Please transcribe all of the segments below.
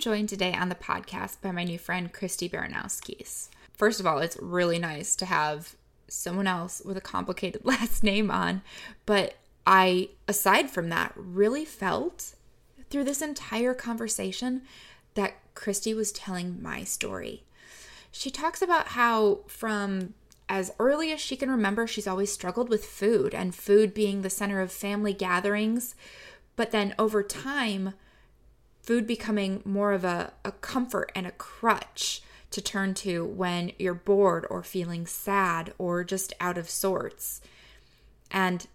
joined today on the podcast by my new friend, Christy Baranowskis. First of all, it's really nice to have someone else with a complicated last name on, but I, aside from that, really felt through this entire conversation that Christy was telling my story. She talks about how, from as early as she can remember, she's always struggled with food and food being the center of family gatherings. But then over time, food becoming more of a, a comfort and a crutch to turn to when you're bored or feeling sad or just out of sorts. And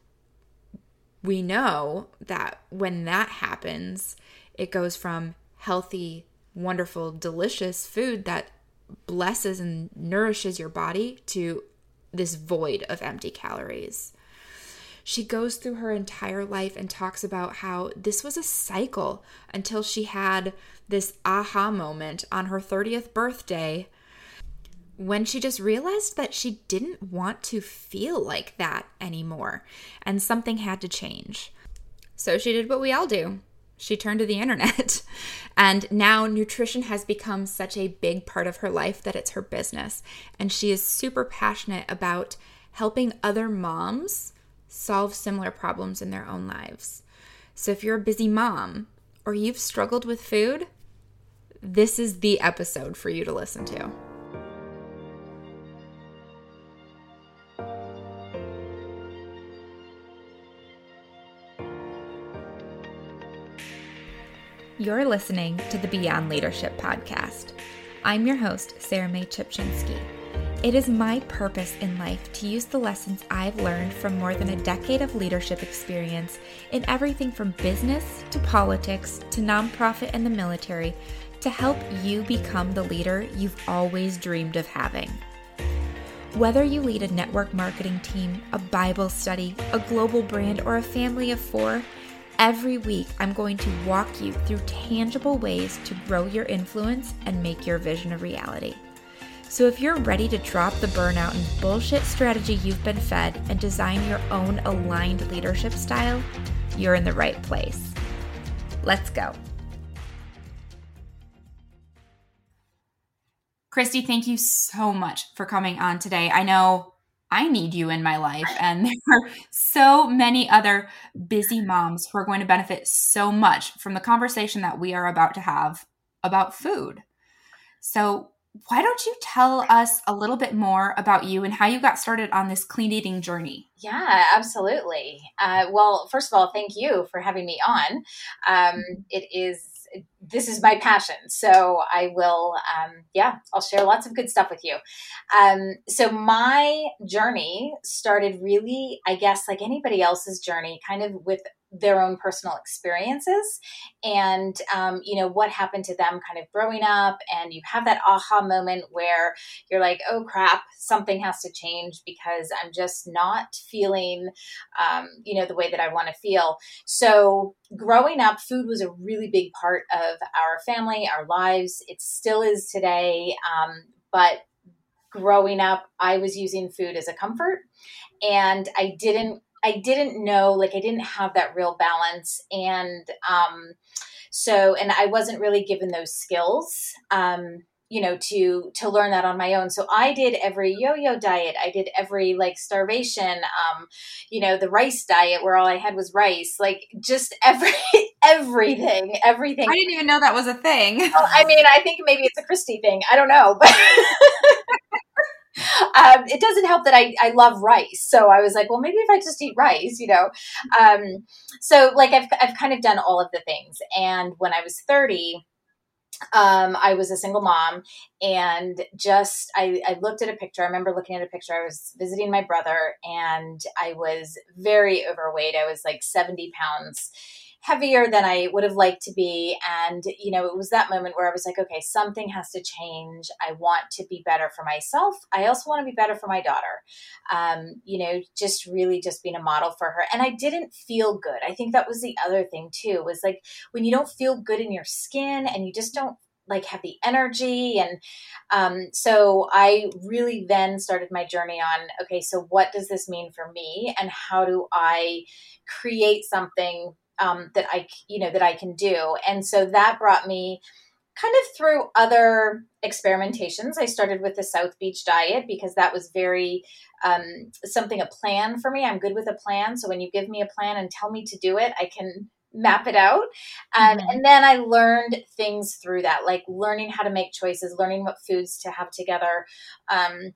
we know that when that happens, it goes from healthy, wonderful, delicious food that blesses and nourishes your body to this void of empty calories. She goes through her entire life and talks about how this was a cycle until she had this aha moment on her 30th birthday when she just realized that she didn't want to feel like that anymore and something had to change. So she did what we all do she turned to the internet. And now nutrition has become such a big part of her life that it's her business. And she is super passionate about helping other moms solve similar problems in their own lives. So if you're a busy mom or you've struggled with food, this is the episode for you to listen to. You're listening to the Beyond Leadership podcast. I'm your host, Sarah Mae Chipchinsky. It is my purpose in life to use the lessons I've learned from more than a decade of leadership experience in everything from business to politics to nonprofit and the military to help you become the leader you've always dreamed of having. Whether you lead a network marketing team, a Bible study, a global brand, or a family of four, Every week, I'm going to walk you through tangible ways to grow your influence and make your vision a reality. So, if you're ready to drop the burnout and bullshit strategy you've been fed and design your own aligned leadership style, you're in the right place. Let's go. Christy, thank you so much for coming on today. I know I need you in my life. And there are so many other busy moms who are going to benefit so much from the conversation that we are about to have about food. So, why don't you tell us a little bit more about you and how you got started on this clean eating journey? Yeah, absolutely. Uh, well, first of all, thank you for having me on. Um, it is this is my passion. So I will, um, yeah, I'll share lots of good stuff with you. Um, so my journey started really, I guess, like anybody else's journey, kind of with their own personal experiences. And um, you know what happened to them kind of growing up and you have that aha moment where you're like oh crap something has to change because i'm just not feeling um, you know the way that i want to feel. So growing up food was a really big part of our family our lives. It still is today um, but growing up i was using food as a comfort and i didn't I didn't know, like I didn't have that real balance. And um, so, and I wasn't really given those skills. Um, you know to to learn that on my own so i did every yo-yo diet i did every like starvation um you know the rice diet where all i had was rice like just every everything everything i didn't even know that was a thing well, i mean i think maybe it's a christy thing i don't know but um, it doesn't help that I, I love rice. So I was like, well, maybe if I just eat rice, you know? Um, so like I've, I've kind of done all of the things. And when I was 30, um, I was a single mom and just I, I looked at a picture. I remember looking at a picture. I was visiting my brother and I was very overweight. I was like 70 pounds heavier than I would have liked to be. And, you know, it was that moment where I was like, okay, something has to change. I want to be better for myself. I also want to be better for my daughter. Um, you know, just really just being a model for her. And I didn't feel good. I think that was the other thing too, was like when you don't feel good in your skin and you just don't like have the energy and um, so i really then started my journey on okay so what does this mean for me and how do i create something um, that I, you know, that I can do. And so that brought me kind of through other experimentations. I started with the South Beach diet because that was very um, something a plan for me. I'm good with a plan. So when you give me a plan and tell me to do it, I can map it out. Um, mm-hmm. And then I learned things through that, like learning how to make choices, learning what foods to have together. Um,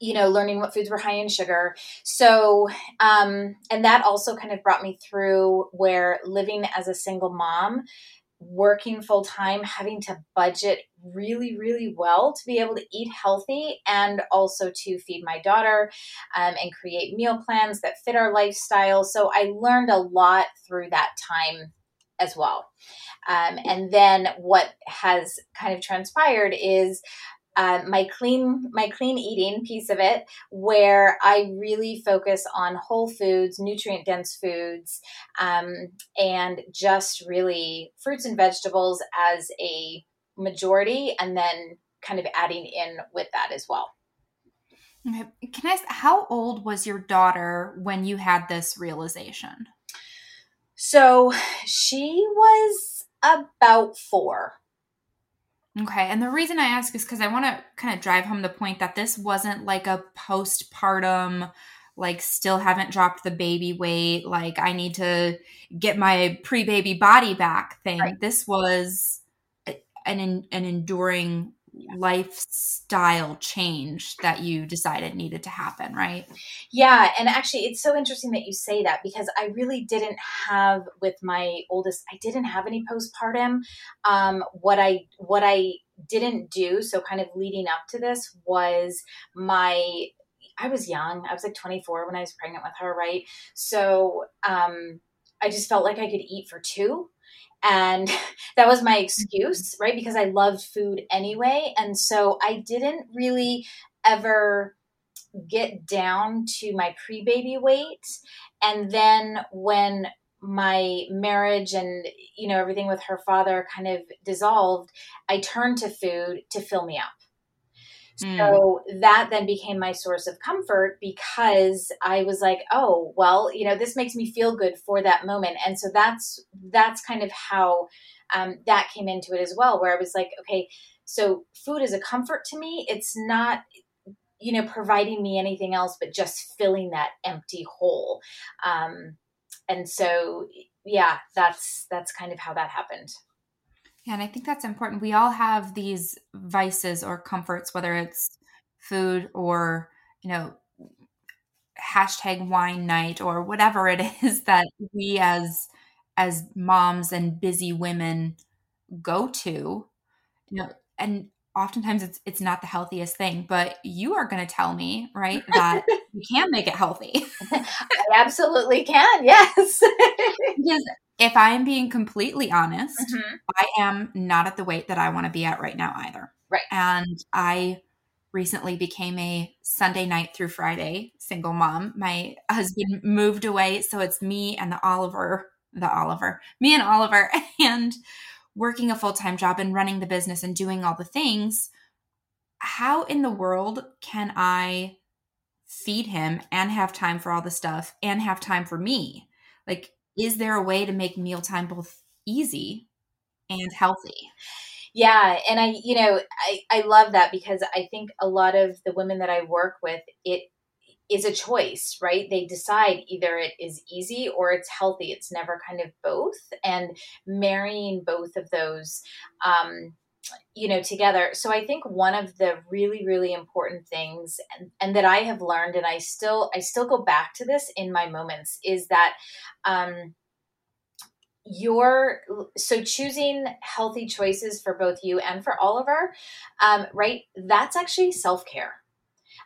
you know, learning what foods were high in sugar. So, um, and that also kind of brought me through where living as a single mom, working full time, having to budget really, really well to be able to eat healthy and also to feed my daughter um, and create meal plans that fit our lifestyle. So I learned a lot through that time as well. Um, and then what has kind of transpired is um, my clean my clean eating piece of it where i really focus on whole foods nutrient dense foods um, and just really fruits and vegetables as a majority and then kind of adding in with that as well. Okay. can i ask how old was your daughter when you had this realization? So she was about four Okay. And the reason I ask is because I want to kind of drive home the point that this wasn't like a postpartum, like, still haven't dropped the baby weight, like, I need to get my pre baby body back thing. Right. This was an, an enduring lifestyle change that you decided needed to happen, right? Yeah, and actually it's so interesting that you say that because I really didn't have with my oldest I didn't have any postpartum. Um what I what I didn't do so kind of leading up to this was my I was young. I was like 24 when I was pregnant with her, right? So, um I just felt like I could eat for two and that was my mm-hmm. excuse right because i loved food anyway. And so i didn't really ever get down to my pre-baby weight. And then when my marriage and you know everything with her father kind of dissolved i turned to food to fill me up Mm. So that then became my source of comfort because I was like, oh, well, you know, this makes me feel good for that moment. And so that's that's kind of how um, that came into it as well, where I was like, okay, so food is a comfort to me. It's not you know providing me anything else but just filling that empty hole um, and so yeah that's that's kind of how that happened yeah, and I think that's important. We all have these vices or comforts, whether it's food or, you know, hashtag wine night or whatever it is that we as as moms and busy women go to. You know, and oftentimes it's it's not the healthiest thing, but you are going to tell me, right, that you can make it healthy. I absolutely can. Yes. because if I am being completely honest, mm-hmm. I am not at the weight that I want to be at right now either. Right. And I recently became a Sunday night through Friday single mom. My husband moved away, so it's me and the Oliver, the Oliver, me and Oliver, and working a full time job and running the business and doing all the things. How in the world can I feed him and have time for all the stuff and have time for me? Like, is there a way to make mealtime both easy and healthy? Yeah, and I, you know, I, I love that because I think a lot of the women that I work with, it is a choice, right? They decide either it is easy or it's healthy. It's never kind of both. And marrying both of those, um, you know, together. So I think one of the really, really important things and, and that I have learned, and I still, I still go back to this in my moments is that, um, your so choosing healthy choices for both you and for Oliver, um, right? That's actually self care.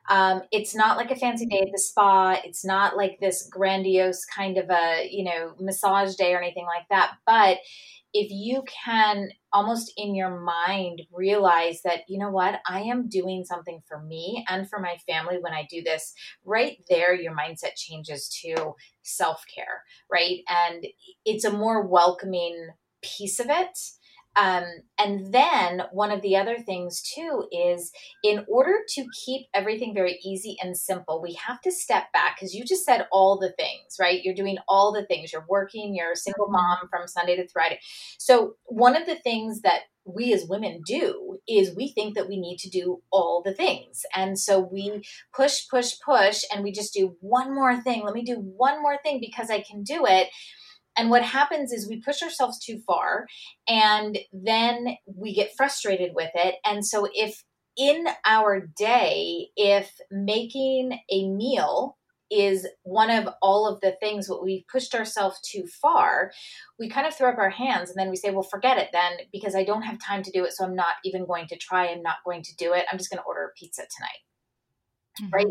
Um, it's not like a fancy day at the spa. It's not like this grandiose kind of a you know massage day or anything like that. But if you can almost in your mind realize that you know what? I am doing something for me and for my family when i do this right there your mindset changes to self-care right? And it's a more welcoming piece of it um, and then one of the other things too is in order to keep everything very easy and simple, we have to step back because you just said all the things, right? You're doing all the things. You're working, you're a single mm-hmm. mom from Sunday to Friday. So, one of the things that we as women do is we think that we need to do all the things. And so we push, push, push, and we just do one more thing. Let me do one more thing because I can do it. And what happens is we push ourselves too far and then we get frustrated with it. And so if in our day, if making a meal is one of all of the things what we've pushed ourselves too far we kind of throw up our hands and then we say well forget it then because i don't have time to do it so i'm not even going to try i'm not going to do it i'm just going to order a pizza tonight mm-hmm. right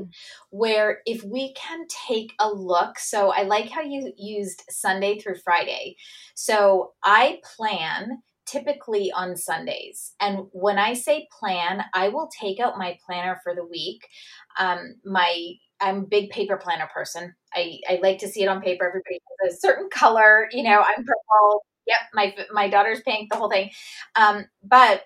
where if we can take a look so i like how you used sunday through friday so i plan typically on Sundays. And when I say plan, I will take out my planner for the week. Um, my I'm a big paper planner person. I, I like to see it on paper. Everybody has a certain color. You know, I'm purple. Yep, my my daughter's pink. The whole thing. Um, but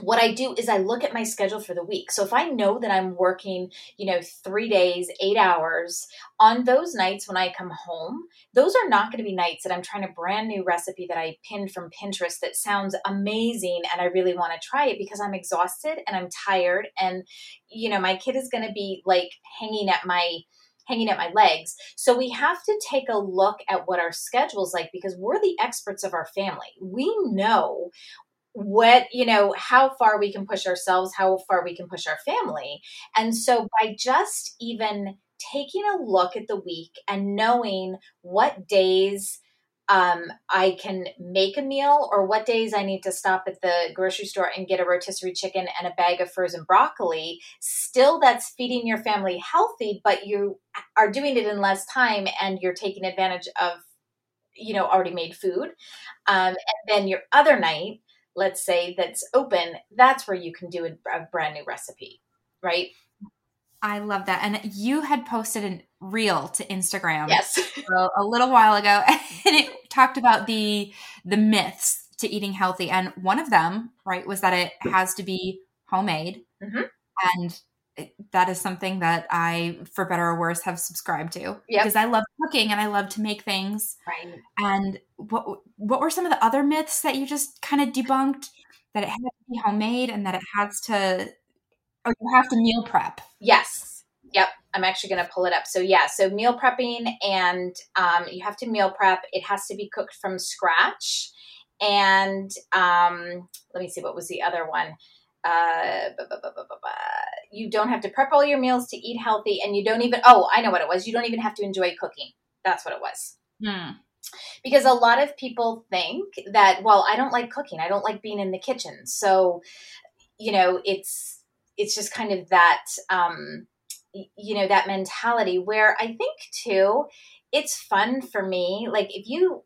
what I do is I look at my schedule for the week. So if I know that I'm working, you know, three days, eight hours, on those nights when I come home, those are not going to be nights that I'm trying a brand new recipe that I pinned from Pinterest that sounds amazing and I really want to try it because I'm exhausted and I'm tired and, you know, my kid is going to be like hanging at my hanging at my legs. So we have to take a look at what our schedule's like because we're the experts of our family. We know what you know how far we can push ourselves how far we can push our family and so by just even taking a look at the week and knowing what days um, I can make a meal or what days I need to stop at the grocery store and get a rotisserie chicken and a bag of frozen broccoli. Still, that's feeding your family healthy, but you are doing it in less time and you're taking advantage of, you know, already made food. Um, and then your other night, let's say that's open, that's where you can do a, a brand new recipe, right? I love that. And you had posted a reel to Instagram. Yes. a, a little while ago and it talked about the the myths to eating healthy and one of them, right, was that it has to be homemade. Mm-hmm. And that is something that I, for better or worse, have subscribed to yep. because I love cooking and I love to make things. Right. And what what were some of the other myths that you just kind of debunked? That it has to be homemade and that it has to, or you have to meal prep. Yes. Yep. I'm actually going to pull it up. So yeah. So meal prepping and um, you have to meal prep. It has to be cooked from scratch. And um, let me see. What was the other one? Uh, you don't have to prep all your meals to eat healthy, and you don't even. Oh, I know what it was. You don't even have to enjoy cooking. That's what it was. Hmm. Because a lot of people think that, well, I don't like cooking. I don't like being in the kitchen. So, you know, it's it's just kind of that, um, you know, that mentality where I think too, it's fun for me. Like if you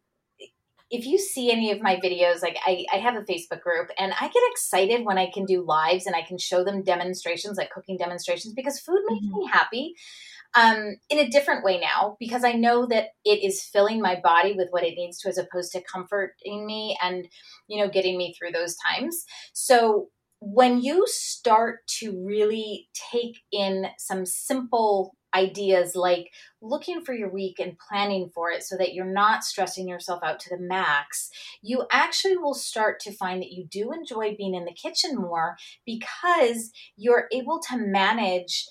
if you see any of my videos, like I, I have a Facebook group and I get excited when I can do lives and I can show them demonstrations, like cooking demonstrations, because food makes mm-hmm. me happy um, in a different way now because I know that it is filling my body with what it needs to as opposed to comforting me and, you know, getting me through those times. So when you start to really take in some simple ideas like looking for your week and planning for it so that you're not stressing yourself out to the max, you actually will start to find that you do enjoy being in the kitchen more because you're able to manage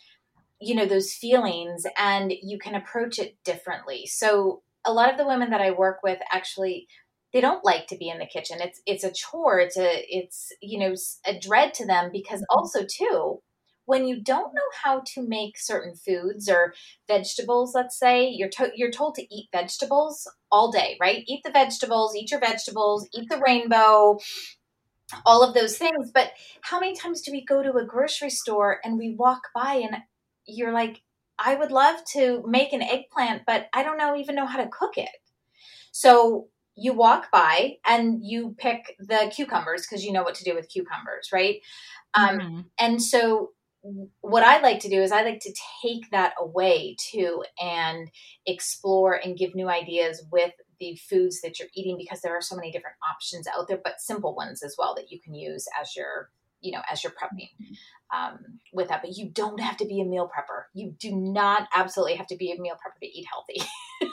you know those feelings and you can approach it differently. So a lot of the women that I work with actually they don't like to be in the kitchen. It's it's a chore. It's a it's you know a dread to them because mm-hmm. also too when you don't know how to make certain foods or vegetables, let's say, you're to- you're told to eat vegetables all day, right? Eat the vegetables, eat your vegetables, eat the rainbow, all of those things. But how many times do we go to a grocery store and we walk by and you're like, I would love to make an eggplant, but I don't know even know how to cook it. So you walk by and you pick the cucumbers because you know what to do with cucumbers, right? Um, mm-hmm. And so what I like to do is I like to take that away too and explore and give new ideas with the foods that you're eating because there are so many different options out there, but simple ones as well that you can use as you're, you know, as you're prepping um, with that. But you don't have to be a meal prepper. You do not absolutely have to be a meal prepper to eat healthy.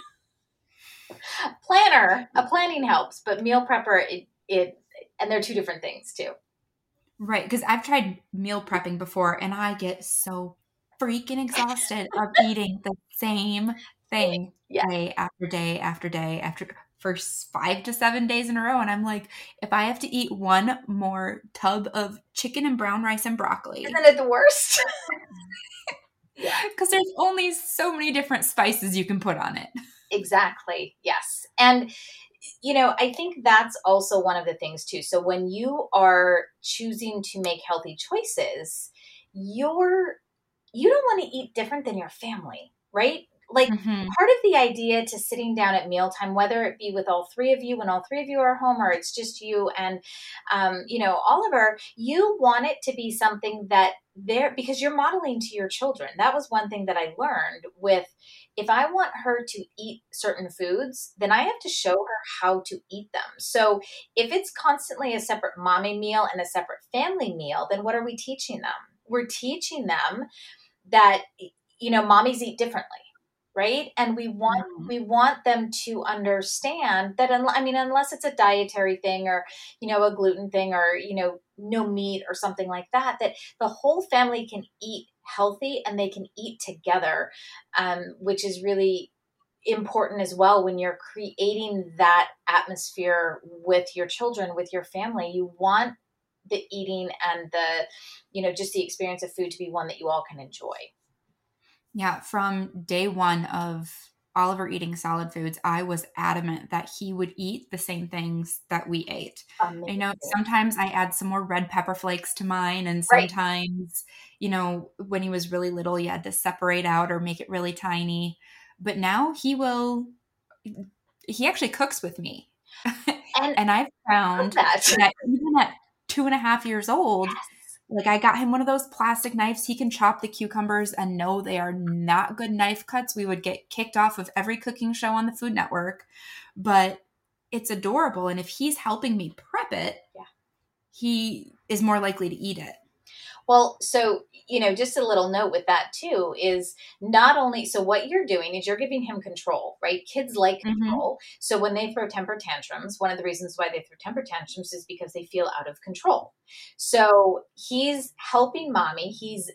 Planner, a planning helps, but meal prepper, it, it and they're two different things too. Right, because I've tried meal prepping before and I get so freaking exhausted of eating the same thing yeah. day after day after day after for five to seven days in a row. And I'm like, if I have to eat one more tub of chicken and brown rice and broccoli, isn't it the worst? yeah, because there's only so many different spices you can put on it. Exactly. Yes, and you know, I think that's also one of the things too. So when you are choosing to make healthy choices, you're you don't want to eat different than your family, right? Like mm-hmm. part of the idea to sitting down at mealtime, whether it be with all three of you when all three of you are home, or it's just you and um, you know Oliver, you want it to be something that there because you're modeling to your children. That was one thing that I learned with if I want her to eat certain foods, then I have to show her how to eat them. So if it's constantly a separate mommy meal and a separate family meal, then what are we teaching them? We're teaching them that you know mommies eat differently right? And we want mm-hmm. we want them to understand that un- i mean unless it's a dietary thing or you know a gluten thing or you know no meat or something like that that the whole family can eat healthy and they can eat together um, which is really important as well when you're creating that atmosphere with your children with your family. You want the eating and the you know just the experience of food to be one that you all can enjoy yeah, from day one of Oliver eating solid foods, I was adamant that he would eat the same things that we ate. Amazing. I know sometimes I add some more red pepper flakes to mine, and sometimes, right. you know, when he was really little, you had to separate out or make it really tiny. But now he will, he actually cooks with me. And, and I've found that. that even at two and a half years old, yes like I got him one of those plastic knives. He can chop the cucumbers and no, they are not good knife cuts. We would get kicked off of every cooking show on the Food Network, but it's adorable. And if he's helping me prep it, yeah. he is more likely to eat it. Well, so, you know, just a little note with that too is not only, so what you're doing is you're giving him control, right? Kids like mm-hmm. control. Mm-hmm. So when they throw temper tantrums, one of the reasons why they throw temper tantrums is because they feel out of control. So he's helping mommy. He's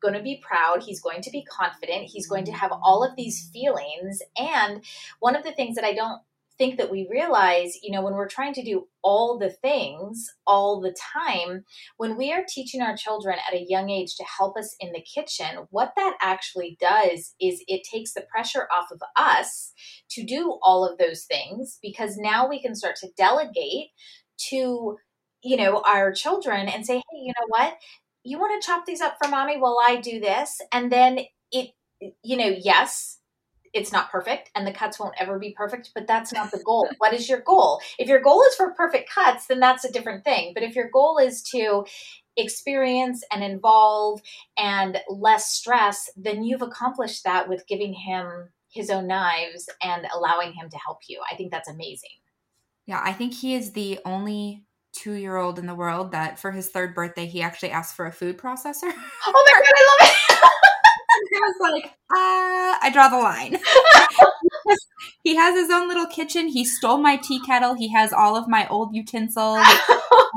going to be proud. He's going to be confident. He's going to have all of these feelings. And one of the things that I don't think that we realize, you know, when we're trying to do all the things all the time, when we are teaching our children at a young age to help us in the kitchen, what that actually does is it takes the pressure off of us to do all of those things because now we can start to delegate to, you know, our children and say, hey, you know what? You want to chop these up for mommy while I do this? And then it, you know, yes, it's not perfect and the cuts won't ever be perfect, but that's not the goal. what is your goal? If your goal is for perfect cuts, then that's a different thing. But if your goal is to experience and involve and less stress, then you've accomplished that with giving him his own knives and allowing him to help you. I think that's amazing. Yeah, I think he is the only two year old in the world that for his third birthday he actually asked for a food processor. Oh my god, I love it. I was like, uh, I draw the line. he has his own little kitchen. He stole my tea kettle. He has all of my old utensils.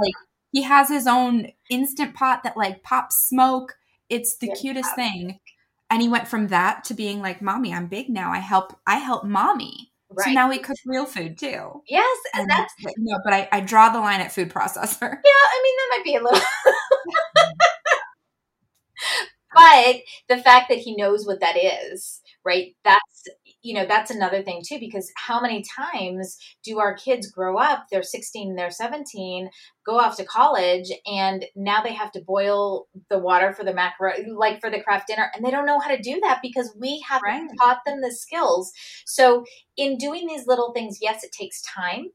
like he has his own instant pot that like pops smoke. It's the cutest thing. And he went from that to being like, "Mommy, I'm big now. I help. I help mommy." Right. So now we cook real food too. Yes, and, and that's no, but I, I draw the line at food processor. Yeah, I mean that might be a little but the fact that he knows what that is right that's you know that's another thing too because how many times do our kids grow up they're 16 they're 17 go off to college and now they have to boil the water for the macaroni like for the Kraft Dinner and they don't know how to do that because we haven't right. taught them the skills so in doing these little things yes it takes time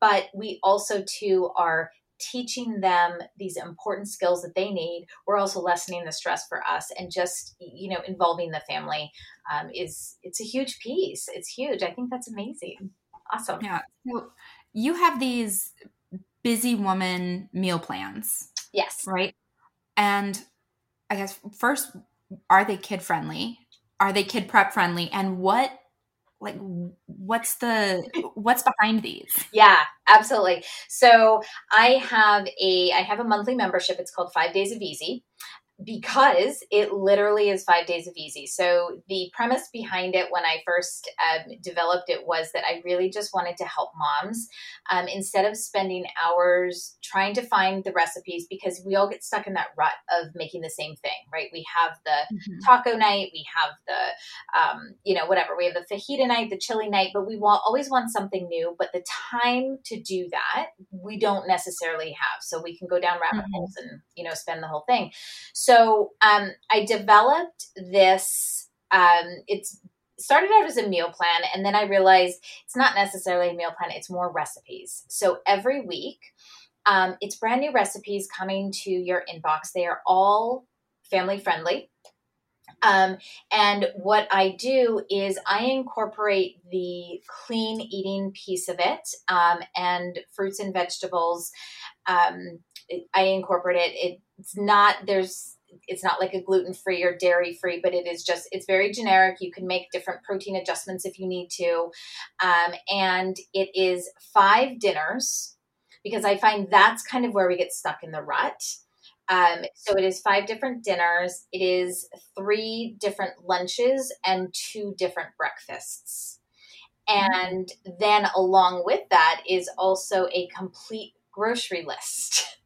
but we also too are teaching them these important skills that they need we're also lessening the stress for us and just you know involving the family um, is it's a huge piece. It's huge. I think that's amazing. Awesome. Yeah. So you have these busy woman meal plans yes. right? And i guess first are they kid friendly? Are they kid prep friendly? And what like what's the what's behind these? Yeah absolutely. So i have a i have a monthly membership. It's called five days of easy because it literally is five days of easy. So, the premise behind it when I first um, developed it was that I really just wanted to help moms um, instead of spending hours trying to find the recipes because we all get stuck in that rut of making the same thing, right? We have the mm-hmm. taco night, we have the, um, you know, whatever, we have the fajita night, the chili night, but we want, always want something new. But the time to do that, we don't necessarily have. So, we can go down rabbit mm-hmm. holes and, you know, spend the whole thing. So um, I developed this. Um, it's started out as a meal plan, and then I realized it's not necessarily a meal plan; it's more recipes. So every week, um, it's brand new recipes coming to your inbox. They are all family friendly. Um, and what I do is I incorporate the clean eating piece of it um, and fruits and vegetables. Um, I incorporate it. It's not there's it's not like a gluten free or dairy free, but it is just it's very generic. You can make different protein adjustments if you need to, um, and it is five dinners because I find that's kind of where we get stuck in the rut. Um, so it is five different dinners. It is three different lunches and two different breakfasts. And then along with that is also a complete grocery list.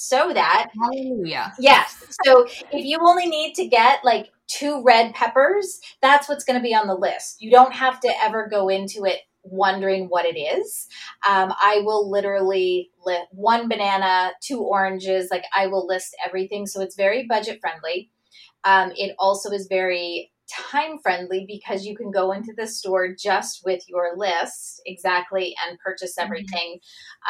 so that hallelujah yes so if you only need to get like two red peppers that's what's going to be on the list you don't have to ever go into it wondering what it is um, i will literally list one banana two oranges like i will list everything so it's very budget friendly um, it also is very time friendly because you can go into the store just with your list exactly and purchase mm-hmm. everything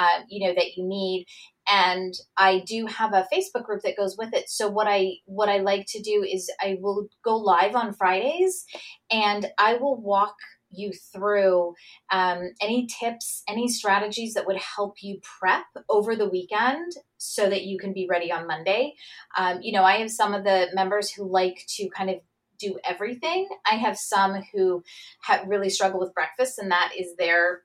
mm-hmm. you know that you need and I do have a Facebook group that goes with it. So what I what I like to do is I will go live on Fridays, and I will walk you through um, any tips, any strategies that would help you prep over the weekend so that you can be ready on Monday. Um, you know, I have some of the members who like to kind of do everything. I have some who have really struggle with breakfast, and that is their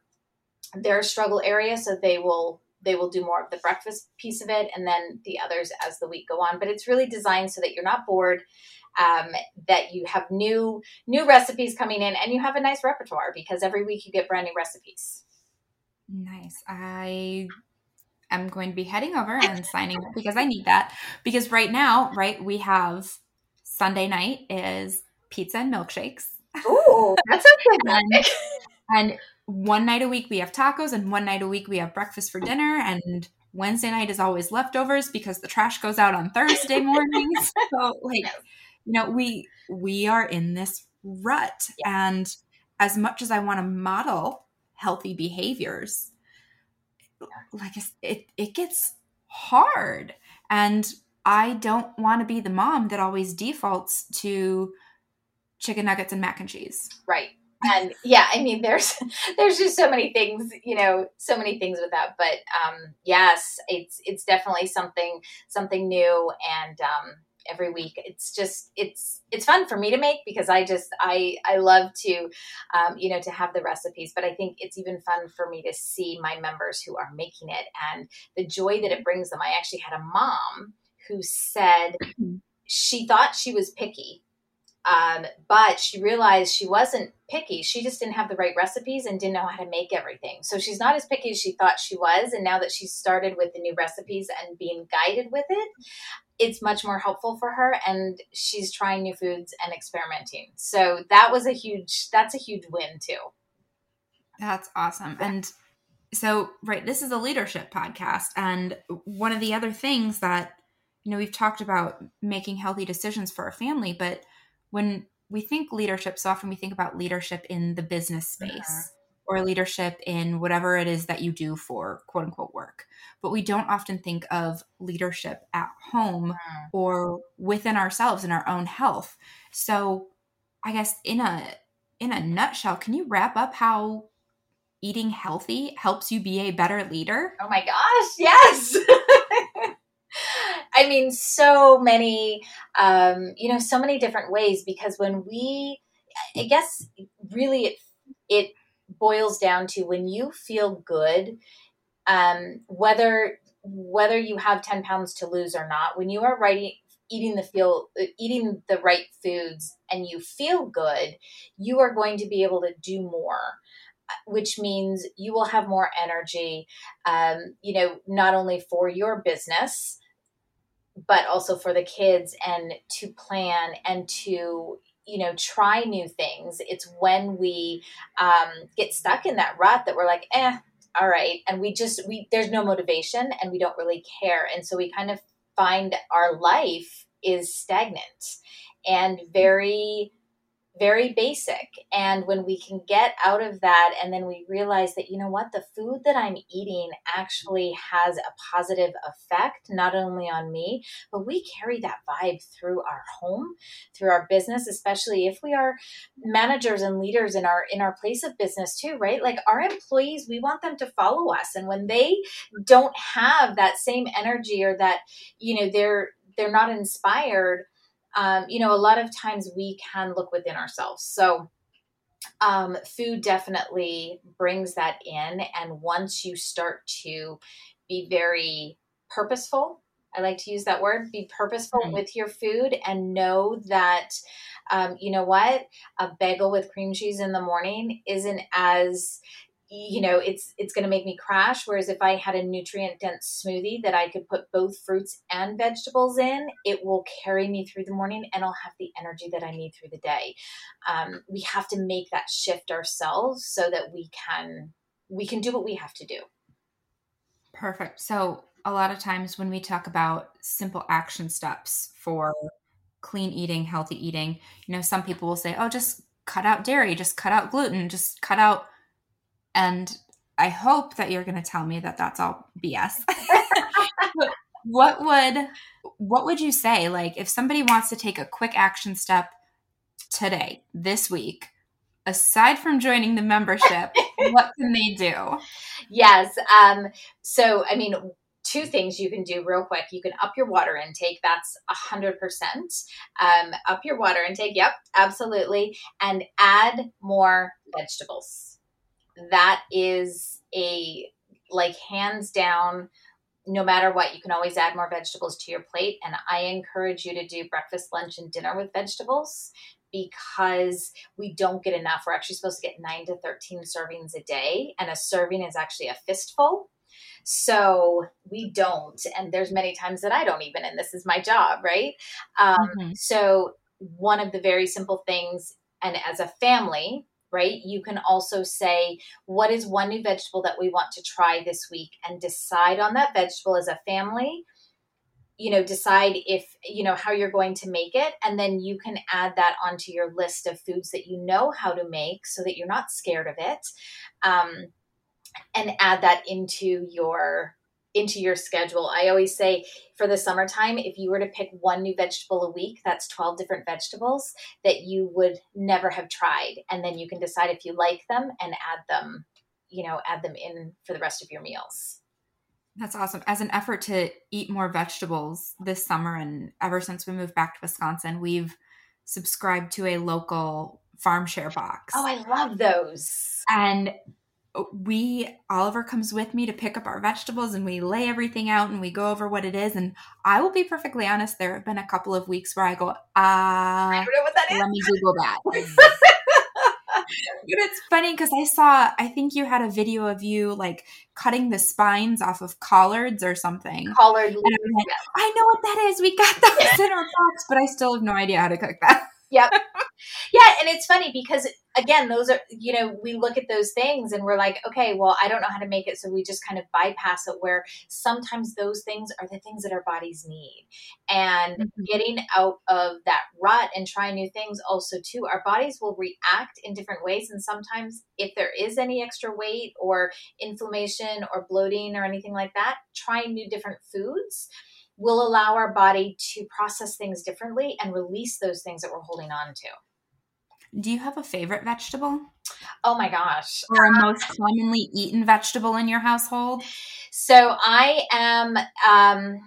their struggle area. So they will they will do more of the breakfast piece of it and then the others as the week go on. But it's really designed so that you're not bored um, that you have new new recipes coming in and you have a nice repertoire because every week you get brand new recipes. Nice. I am going to be heading over and signing up because i need that. Because right now right we have sunday night is pizza and milkshakes. Oh that's okay and, and one night a week we have tacos and one night a week we have breakfast for dinner and Wednesday night is always leftovers because the trash goes out on Thursday mornings. so like you know, we we are in this rut yeah. and as much as I want to model healthy behaviors like it it gets hard and I don't want to be the mom that always defaults to chicken nuggets and mac and cheese. Right and yeah i mean there's there's just so many things you know so many things with that. But um yes it's it's definitely something something new. And um every week it's just it's it's fun for me to make because i just i i love to um, you know to have the recipes. But i think it's even fun for me to see my members who are making it and the joy that it brings them. I actually had a mom who said mm-hmm. she thought she was picky um, but she realized she wasn't picky. She just didn't have the right recipes and didn't know how to make everything. So she's not as picky as she thought she was. And now that she's started with the new recipes and being guided with it, it's much more helpful for her. And she's trying new foods and experimenting. So that was a huge, that's a huge win too. That's awesome. And so, right, this is a leadership podcast. And one of the other things that, you know, we've talked about making healthy decisions for our family, but when we think leadership, so often we think about leadership in the business space yeah. or leadership in whatever it is that you do for quote unquote work. But we don't often think of leadership at home yeah. or within ourselves in our own health. So I guess in a in a nutshell, can you wrap up how eating healthy helps you be a better leader? Oh my gosh, yes. I mean, so many, um, you know, so many different ways because when we, I guess, really, it it boils down to when you feel good, um, whether whether you have 10 pounds to lose or not, when you are writing eating the feel eating the right foods and you feel good, you are going to be able to do more which means you will have more energy, um, you know, not only for your business, but also for the kids and to plan and to you know try new things. It's when we um, get stuck in that rut that we're like eh all right. And we just we there's no motivation and we don't really care. And so we kind of find our life is stagnant and very very basic. And when we can get out of that and then we realize that, you know what, the food that I'm eating actually has a positive effect, not only on me, but we carry that vibe through our home, through our business, especially if we are managers and leaders in our in our place of business too, right? Like our employees, we want them to follow us. And when they don't have that same energy or that, you know, they're they're not inspired um, you know, a lot of times we can look within ourselves. So, um, food definitely brings that in. And once you start to be very purposeful, I like to use that word, be purposeful mm-hmm. with your food and know that, um, you know what, a bagel with cream cheese in the morning isn't as you know it's it's going to make me crash whereas if i had a nutrient dense smoothie that i could put both fruits and vegetables in it will carry me through the morning and i'll have the energy that i need through the day. Um, we have to make that shift ourselves so that we can we can do what we have to do. Perfect. So a lot of times when we talk about simple action steps for clean eating healthy eating you know some people will say oh just cut out dairy just cut out gluten just cut out and I hope that you're going to tell me that that's all BS. what would what would you say like if somebody wants to take a quick action step today, this week, aside from joining the membership, what can they do? Yes. Um, so, I mean, two things you can do real quick. You can up your water intake. That's a hundred percent. Um, up your water intake. Yep, absolutely. And add more vegetables that is a like hands down no matter what you can always add more vegetables to your plate. And i encourage you to do breakfast lunch and dinner with vegetables because we don't get enough. We're actually supposed to get 9 to 13 servings a day and a serving is actually a fistful. So we don't and there's many times that i don't even and this is my job right? Um, mm-hmm. so one of the very simple things and as a family right? You can also say, what is one new vegetable that we want to try this week and decide on that vegetable as a family. You know, decide if, you know, how you're going to make it. And then you can add that onto your list of foods that you know how to make so that you're not scared of it. Um, and add that into your into your schedule. I always say for the summertime, if you were to pick one new vegetable a week, that's 12 different vegetables that you would never have tried. And then you can decide if you like them and add them, you know, add them in for the rest of your meals. That's awesome. As an effort to eat more vegetables this summer, and ever since we moved back to Wisconsin, we've subscribed to a local farm share box. Oh, I love those. And we Oliver comes with me to pick up our vegetables and we lay everything out and we go over what it is. And I will be perfectly honest, there have been a couple of weeks where I go, ah, uh, let me Google that. but it's funny because I saw, I think you had a video of you like cutting the spines off of collards or something. Collard. And I, like, I know what that is. We got those in our box, but I still have no idea how to cook that. Yep. Yeah, and it's funny because again, those are you know, we look at those things and we're like, okay, well, I don't know how to make it, so we just kind of bypass it where sometimes those things are the things that our bodies need. And mm-hmm. getting out of that rut and trying new things also too, our bodies will react in different ways and sometimes if there is any extra weight or inflammation or bloating or anything like that, trying new different foods will allow our body to process things differently and release those things that we're holding on to. Do you have a favorite vegetable? Oh my gosh. Or a most commonly eaten vegetable in your household? So I am, um,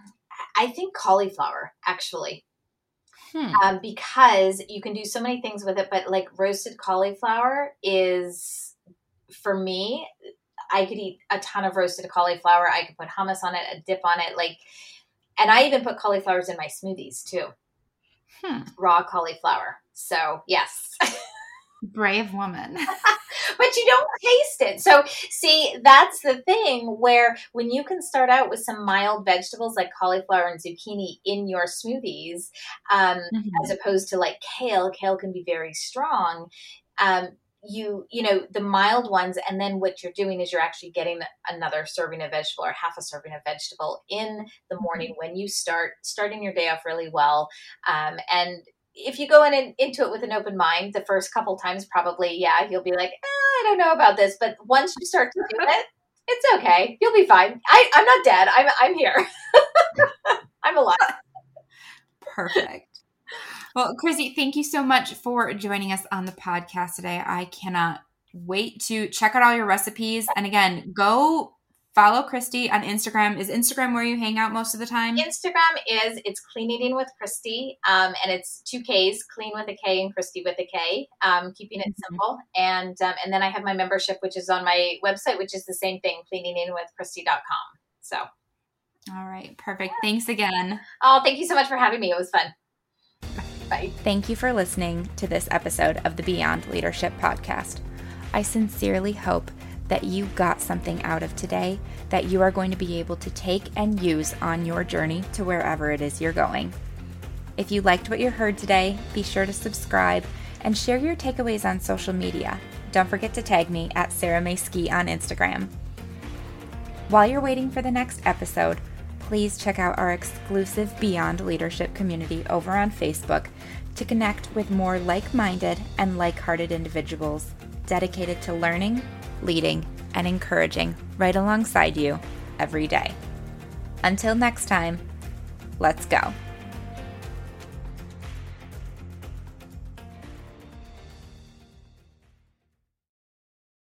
I think cauliflower, actually. Hmm. Um, because you can do so many things with it, but like roasted cauliflower is for me, I could eat a ton of roasted cauliflower. I could put hummus on it, a dip on it, like, and I even put cauliflowers in my smoothies too. Hmm. Raw cauliflower. So yes. Brave woman. but you don't taste it. So, see, that's the thing where when you can start out with some mild vegetables like cauliflower and zucchini in your smoothies, um, mm-hmm. as opposed to like kale, kale can be very strong. Um, you you know the mild ones and then what you're doing is you're actually getting another serving of vegetable or half a serving of vegetable in the mm-hmm. morning when you start starting your day off really well. Um, and if you go in and, into it with an open mind the first couple times probably yeah you'll be like eh, i don't know about this but once you start to do it it's okay. You'll be fine. I, i'm not dead. I'm, I'm here. I'm alive. Perfect well, Chrissy, thank you so much for joining us on the podcast today. I cannot wait to check out all your recipes. And again, go follow Christy on Instagram. Is Instagram where you hang out most of the time? Instagram is it's clean eating with Christy, um, and it's two K's, clean with a K and Christy with a K, um, keeping it mm-hmm. simple. And um, and then I have my membership, which is on my website, which is the same thing, kleaneatingwithkristy.com. So. All right, perfect. Thanks again. Oh, thank you so much for having me. It was fun. Bye. Thank you for listening to this episode of the Beyond Leadership Podcast. I sincerely hope that you got something out of today that you are going to be able to take and use on your journey to wherever it is you're going. If you liked what you heard today, be sure to subscribe and share your takeaways on social media. Don't forget to tag me at Sarah on Instagram. While you're waiting for the next episode, please check out our exclusive Beyond Leadership community over on Facebook to connect with more like minded and like hearted individuals dedicated to learning, leading, and encouraging right alongside you every day. Until next time, let's go.